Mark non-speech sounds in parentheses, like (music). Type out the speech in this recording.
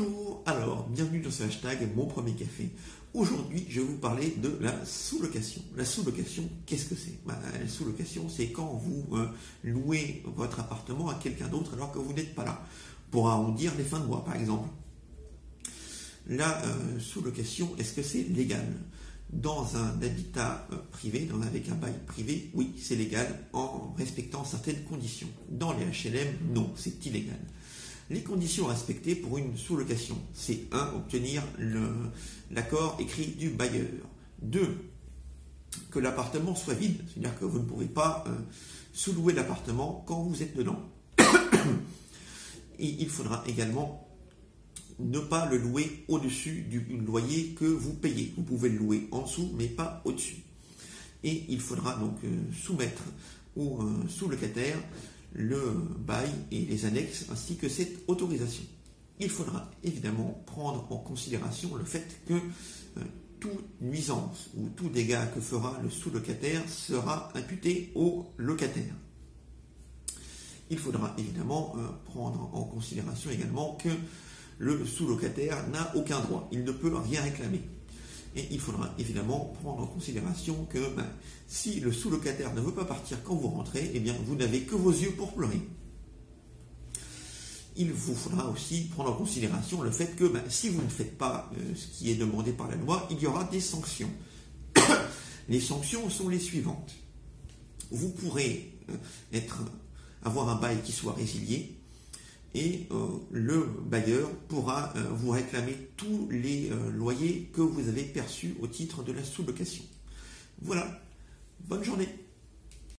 Bonjour, alors bienvenue dans ce hashtag Mon Premier Café. Aujourd'hui, je vais vous parler de la sous-location. La sous-location, qu'est-ce que c'est? Bah, La sous-location, c'est quand vous euh, louez votre appartement à quelqu'un d'autre alors que vous n'êtes pas là, pour arrondir les fins de mois par exemple. La euh, sous-location, est-ce que c'est légal? Dans un habitat euh, privé, dans, avec un bail privé, oui, c'est légal en respectant certaines conditions. Dans les HLM, non, c'est illégal. Les conditions à respecter pour une sous-location, c'est 1. Obtenir l'accord écrit du bailleur. 2. Que l'appartement soit vide, c'est-à-dire que vous ne pouvez pas euh, sous-louer l'appartement quand vous êtes dedans. Et il faudra également ne pas le louer au-dessus du loyer que vous payez. Vous pouvez le louer en dessous, mais pas au-dessus. Et il faudra donc euh, soumettre au euh, sous-locataire le bail et les annexes ainsi que cette autorisation. Il faudra évidemment prendre en considération le fait que euh, toute nuisance ou tout dégât que fera le sous-locataire sera imputé au locataire. Il faudra évidemment euh, prendre en considération également que le sous-locataire n'a aucun droit, il ne peut rien réclamer. Et il faudra évidemment prendre en considération que ben, si le sous-locataire ne veut pas partir quand vous rentrez, eh bien vous n'avez que vos yeux pour pleurer. Il vous faudra aussi prendre en considération le fait que ben, si vous ne faites pas euh, ce qui est demandé par la loi, il y aura des sanctions. (coughs) les sanctions sont les suivantes. Vous pourrez euh, avoir un bail qui soit résilié, et euh, le bailleur pourra euh, vous réclamer tous les euh, loyers que vous avez perçus au titre de la sous-location. Voilà, bonne journée